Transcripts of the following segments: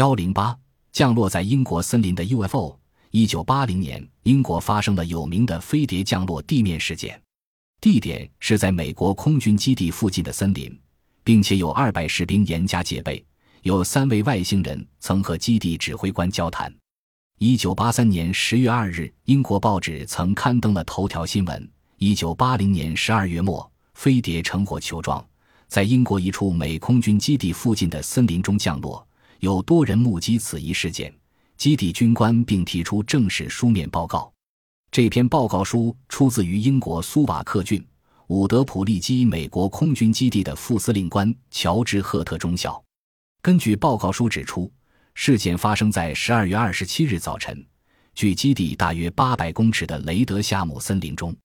幺零八降落在英国森林的 UFO。一九八零年，英国发生了有名的飞碟降落地面事件，地点是在美国空军基地附近的森林，并且有二百士兵严加戒备。有三位外星人曾和基地指挥官交谈。一九八三年十月二日，英国报纸曾刊登了头条新闻：一九八零年十二月末，飞碟乘火球状，在英国一处美空军基地附近的森林中降落，有多人目击此一事件。基地军官并提出正式书面报告。这篇报告书出自于英国苏瓦克郡伍德普利基美国空军基地的副司令官乔治赫特中校。根据报告书指出，事件发生在十二月二十七日早晨，距基地大约八百公尺的雷德夏姆森林中。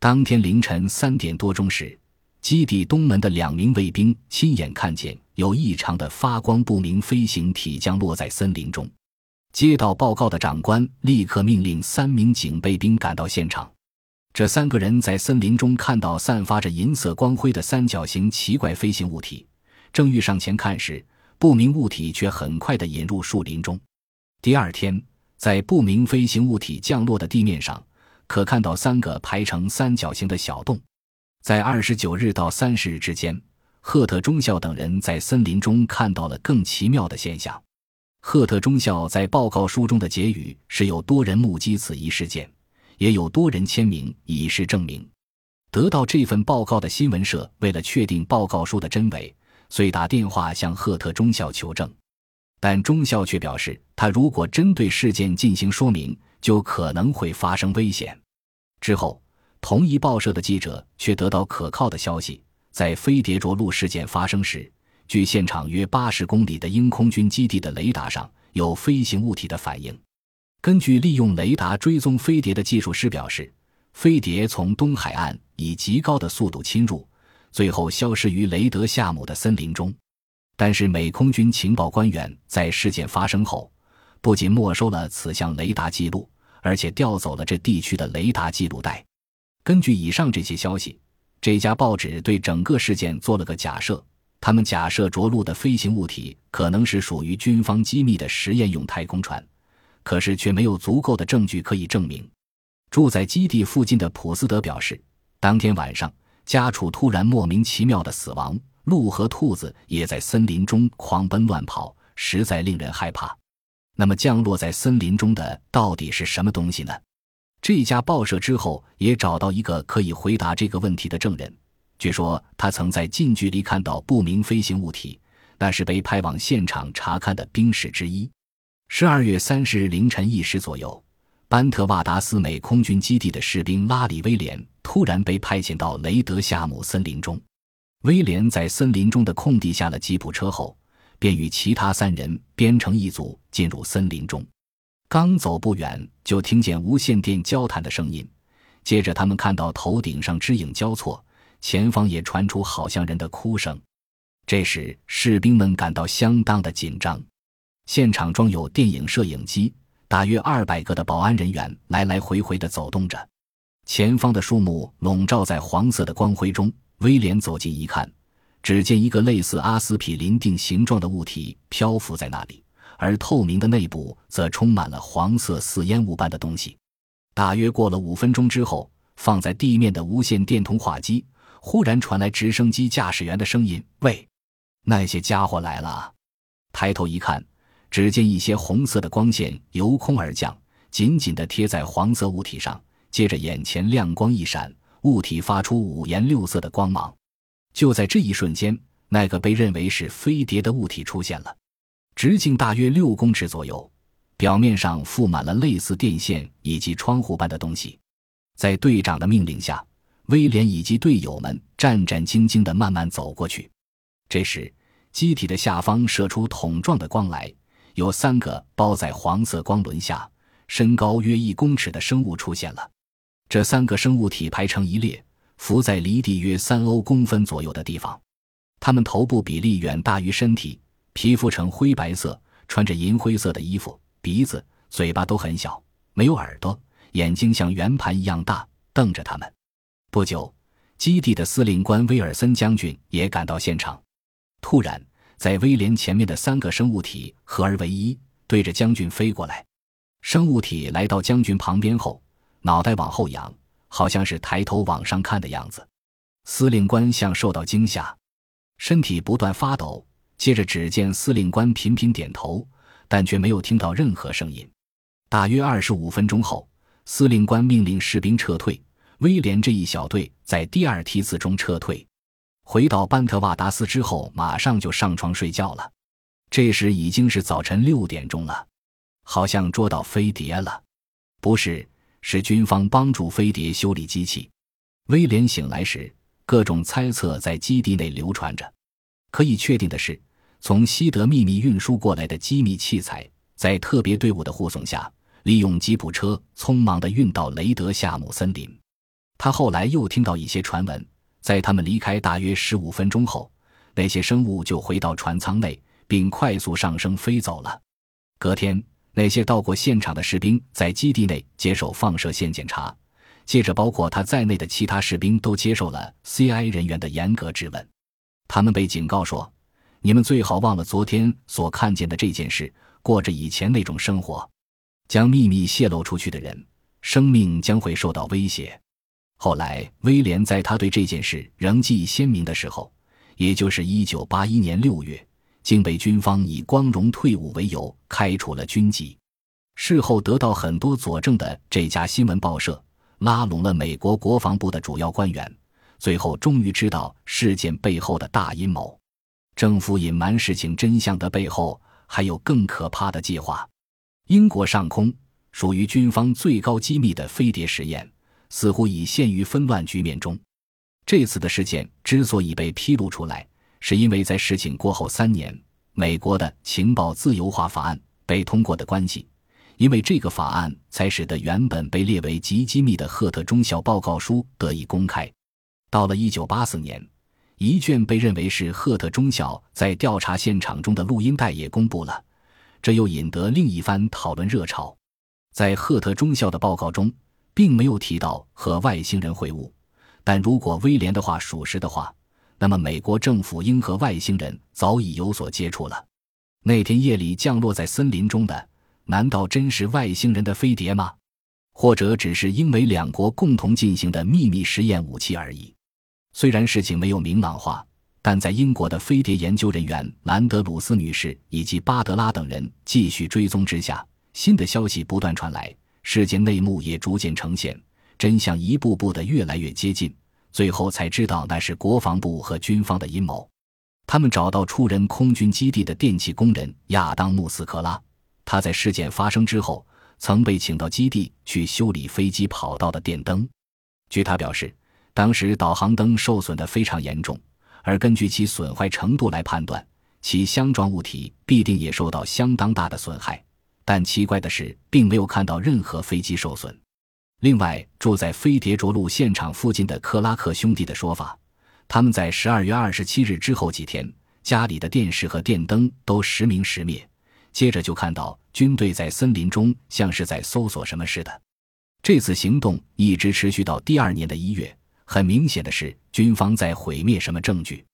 当天凌晨三点多钟时，基地东门的两名卫兵亲眼看见有异常的发光不明飞行体降落在森林中。接到报告的长官立刻命令三名警备兵赶到现场。这三个人在森林中看到散发着银色光辉的三角形奇怪飞行物体，正欲上前看时，不明物体却很快地引入树林中。第二天，在不明飞行物体降落的地面上，可看到三个排成三角形的小洞。在二十九日到三十日之间，赫特中校等人在森林中看到了更奇妙的现象。赫特中校在报告书中的结语是有多人目击此一事件，也有多人签名以示证明。得到这份报告的新闻社为了确定报告书的真伪，遂打电话向赫特中校求证，但中校却表示，他如果针对事件进行说明，就可能会发生危险。之后，同一报社的记者却得到可靠的消息，在飞碟着陆事件发生时。距现场约八十公里的英空军基地的雷达上有飞行物体的反应。根据利用雷达追踪飞碟的技术师表示，飞碟从东海岸以极高的速度侵入，最后消失于雷德夏姆的森林中。但是，美空军情报官员在事件发生后，不仅没收了此项雷达记录，而且调走了这地区的雷达记录带。根据以上这些消息，这家报纸对整个事件做了个假设。他们假设着陆的飞行物体可能是属于军方机密的实验用太空船，可是却没有足够的证据可以证明。住在基地附近的普斯德表示，当天晚上家畜突然莫名其妙的死亡，鹿和兔子也在森林中狂奔乱跑，实在令人害怕。那么降落在森林中的到底是什么东西呢？这家报社之后也找到一个可以回答这个问题的证人。据说他曾在近距离看到不明飞行物体，那是被派往现场查看的兵士之一。十二月三十日凌晨一时左右，班特瓦达斯美空军基地的士兵拉里·威廉突然被派遣到雷德夏姆森林中。威廉在森林中的空地下了吉普车后，便与其他三人编成一组进入森林中。刚走不远，就听见无线电交谈的声音，接着他们看到头顶上之影交错。前方也传出好像人的哭声，这时士兵们感到相当的紧张。现场装有电影摄影机，大约二百个的保安人员来来回回的走动着。前方的树木笼罩在黄色的光辉中。威廉走近一看，只见一个类似阿司匹林锭形状的物体漂浮在那里，而透明的内部则充满了黄色似烟雾般的东西。大约过了五分钟之后，放在地面的无线电通话机。忽然传来直升机驾驶员的声音：“喂，那些家伙来了！”抬头一看，只见一些红色的光线由空而降，紧紧地贴在黄色物体上。接着，眼前亮光一闪，物体发出五颜六色的光芒。就在这一瞬间，那个被认为是飞碟的物体出现了，直径大约六公尺左右，表面上覆满了类似电线以及窗户般的东西。在队长的命令下。威廉以及队友们战战兢兢地慢慢走过去。这时，机体的下方射出桶状的光来，有三个包在黄色光轮下、身高约一公尺的生物出现了。这三个生物体排成一列，伏在离地约三欧公分左右的地方。它们头部比例远大于身体，皮肤呈灰白色，穿着银灰色的衣服，鼻子、嘴巴都很小，没有耳朵，眼睛像圆盘一样大，瞪着他们。不久，基地的司令官威尔森将军也赶到现场。突然，在威廉前面的三个生物体合而为一，对着将军飞过来。生物体来到将军旁边后，脑袋往后仰，好像是抬头往上看的样子。司令官像受到惊吓，身体不断发抖。接着，只见司令官频频点头，但却没有听到任何声音。大约二十五分钟后，司令官命令士兵撤退。威廉这一小队在第二梯次中撤退，回到班特瓦达斯之后，马上就上床睡觉了。这时已经是早晨六点钟了，好像捉到飞碟了。不是，是军方帮助飞碟修理机器。威廉醒来时，各种猜测在基地内流传着。可以确定的是。从西德秘密运输过来的机密器材，在特别队伍的护送下，利用吉普车匆忙地运到雷德夏姆森林。他后来又听到一些传闻，在他们离开大约十五分钟后，那些生物就回到船舱内，并快速上升飞走了。隔天，那些到过现场的士兵在基地内接受放射线检查，接着包括他在内的其他士兵都接受了 CI 人员的严格质问。他们被警告说。你们最好忘了昨天所看见的这件事，过着以前那种生活。将秘密泄露出去的人，生命将会受到威胁。后来，威廉在他对这件事仍记忆鲜明的时候，也就是一九八一年六月，竟被军方以光荣退伍为由开除了军籍。事后得到很多佐证的这家新闻报社，拉拢了美国国防部的主要官员，最后终于知道事件背后的大阴谋。政府隐瞒事情真相的背后，还有更可怕的计划。英国上空属于军方最高机密的飞碟实验，似乎已陷于纷乱局面中。这次的事件之所以被披露出来，是因为在事情过后三年，美国的情报自由化法案被通过的关系。因为这个法案，才使得原本被列为极机密的赫特中校报告书得以公开。到了一九八四年。一卷被认为是赫特中校在调查现场中的录音带也公布了，这又引得另一番讨论热潮。在赫特中校的报告中，并没有提到和外星人会晤，但如果威廉的话属实的话，那么美国政府应和外星人早已有所接触了。那天夜里降落在森林中的，难道真是外星人的飞碟吗？或者只是因为两国共同进行的秘密实验武器而已？虽然事情没有明朗化，但在英国的飞碟研究人员兰德鲁斯女士以及巴德拉等人继续追踪之下，新的消息不断传来，事件内幕也逐渐呈现，真相一步步的越来越接近，最后才知道那是国防部和军方的阴谋。他们找到出人空军基地的电气工人亚当穆斯克拉，他在事件发生之后曾被请到基地去修理飞机跑道的电灯。据他表示。当时导航灯受损的非常严重，而根据其损坏程度来判断，其相撞物体必定也受到相当大的损害。但奇怪的是，并没有看到任何飞机受损。另外，住在飞碟着陆现场附近的克拉克兄弟的说法，他们在十二月二十七日之后几天，家里的电视和电灯都时明时灭，接着就看到军队在森林中像是在搜索什么似的。这次行动一直持续到第二年的一月。很明显的是，军方在毁灭什么证据。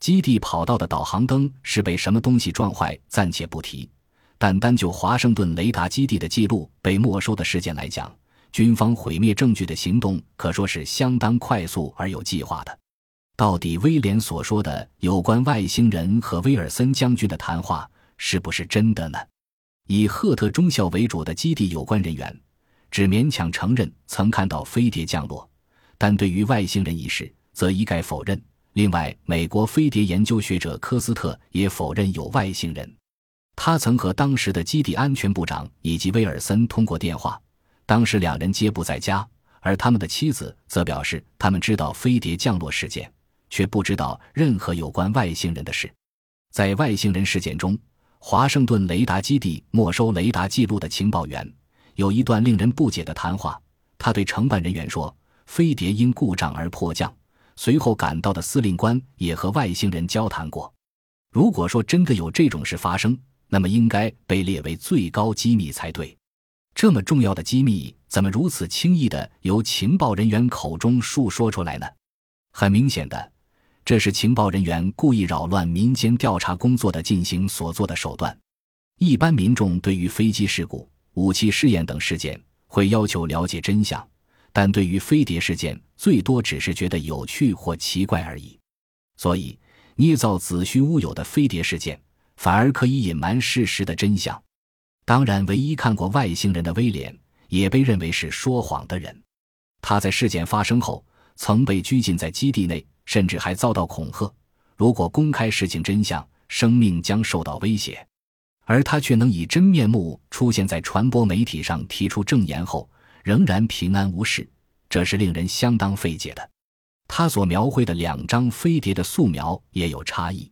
基地跑道的导航灯是被什么东西撞坏，暂且不提。但单就华盛顿雷达基地的记录被没收的事件来讲，军方毁灭证据的行动可说是相当快速而有计划的。到底威廉所说的有关外星人和威尔森将军的谈话是不是真的呢？以赫特中校为主的基地有关人员只勉强承认曾看到飞碟降落。但对于外星人一事，则一概否认。另外，美国飞碟研究学者科斯特也否认有外星人。他曾和当时的基地安全部长以及威尔森通过电话，当时两人皆不在家，而他们的妻子则表示，他们知道飞碟降落事件，却不知道任何有关外星人的事。在外星人事件中，华盛顿雷达基地没收雷达记录的情报员有一段令人不解的谈话。他对承办人员说。飞碟因故障而迫降，随后赶到的司令官也和外星人交谈过。如果说真的有这种事发生，那么应该被列为最高机密才对。这么重要的机密，怎么如此轻易的由情报人员口中述说出来呢？很明显的，这是情报人员故意扰乱民间调查工作的进行所做的手段。一般民众对于飞机事故、武器试验等事件会要求了解真相，但对于飞碟事件，最多只是觉得有趣或奇怪而已。所以，捏造子虚乌有的飞碟事件，反而可以隐瞒事实的真相。当然，唯一看过外星人的威廉也被认为是说谎的人。他在事件发生后曾被拘禁在基地内。甚至还遭到恐吓，如果公开事情真相，生命将受到威胁。而他却能以真面目出现在传播媒体上，提出证言后仍然平安无事，这是令人相当费解的。他所描绘的两张飞碟的素描也有差异，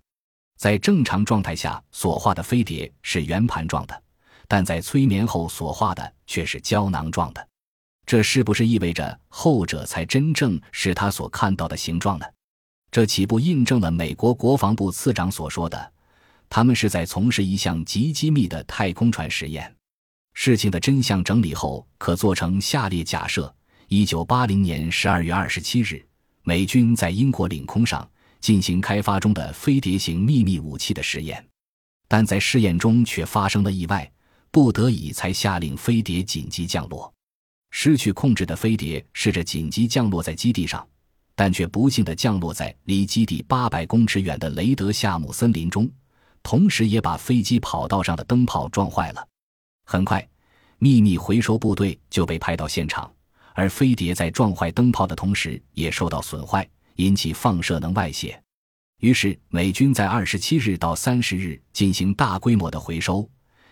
在正常状态下所画的飞碟是圆盘状的，但在催眠后所画的却是胶囊状的。这是不是意味着后者才真正是他所看到的形状呢？这岂不印证了美国国防部次长所说的，他们是在从事一项极机密的太空船实验？事情的真相整理后，可做成下列假设：一九八零年十二月二十七日，美军在英国领空上进行开发中的飞碟型秘密武器的实验，但在试验中却发生了意外，不得已才下令飞碟紧急降落。失去控制的飞碟试着紧急降落在基地上。但却不幸地降落在离基地八百公尺远的雷德夏姆森林中，同时也把飞机跑道上的灯泡撞坏了。很快，秘密回收部队就被派到现场，而飞碟在撞坏灯泡的同时也受到损坏，引起放射能外泄。于是，美军在二十七日到三十日进行大规模的回收，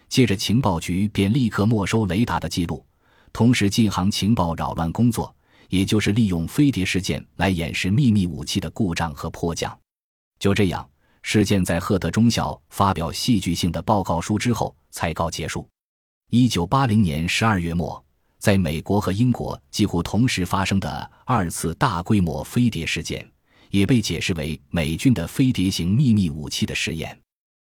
接着情报局便立刻没收雷达的记录，同时进行情报扰乱工作。也就是利用飞碟事件来掩饰秘密武器的故障和迫降。就这样，事件在赫德中校发表戏剧性的报告书之后才告结束。一九八零年十二月末，在美国和英国几乎同时发生的二次大规模飞碟事件，也被解释为美军的飞碟型秘密武器的试验。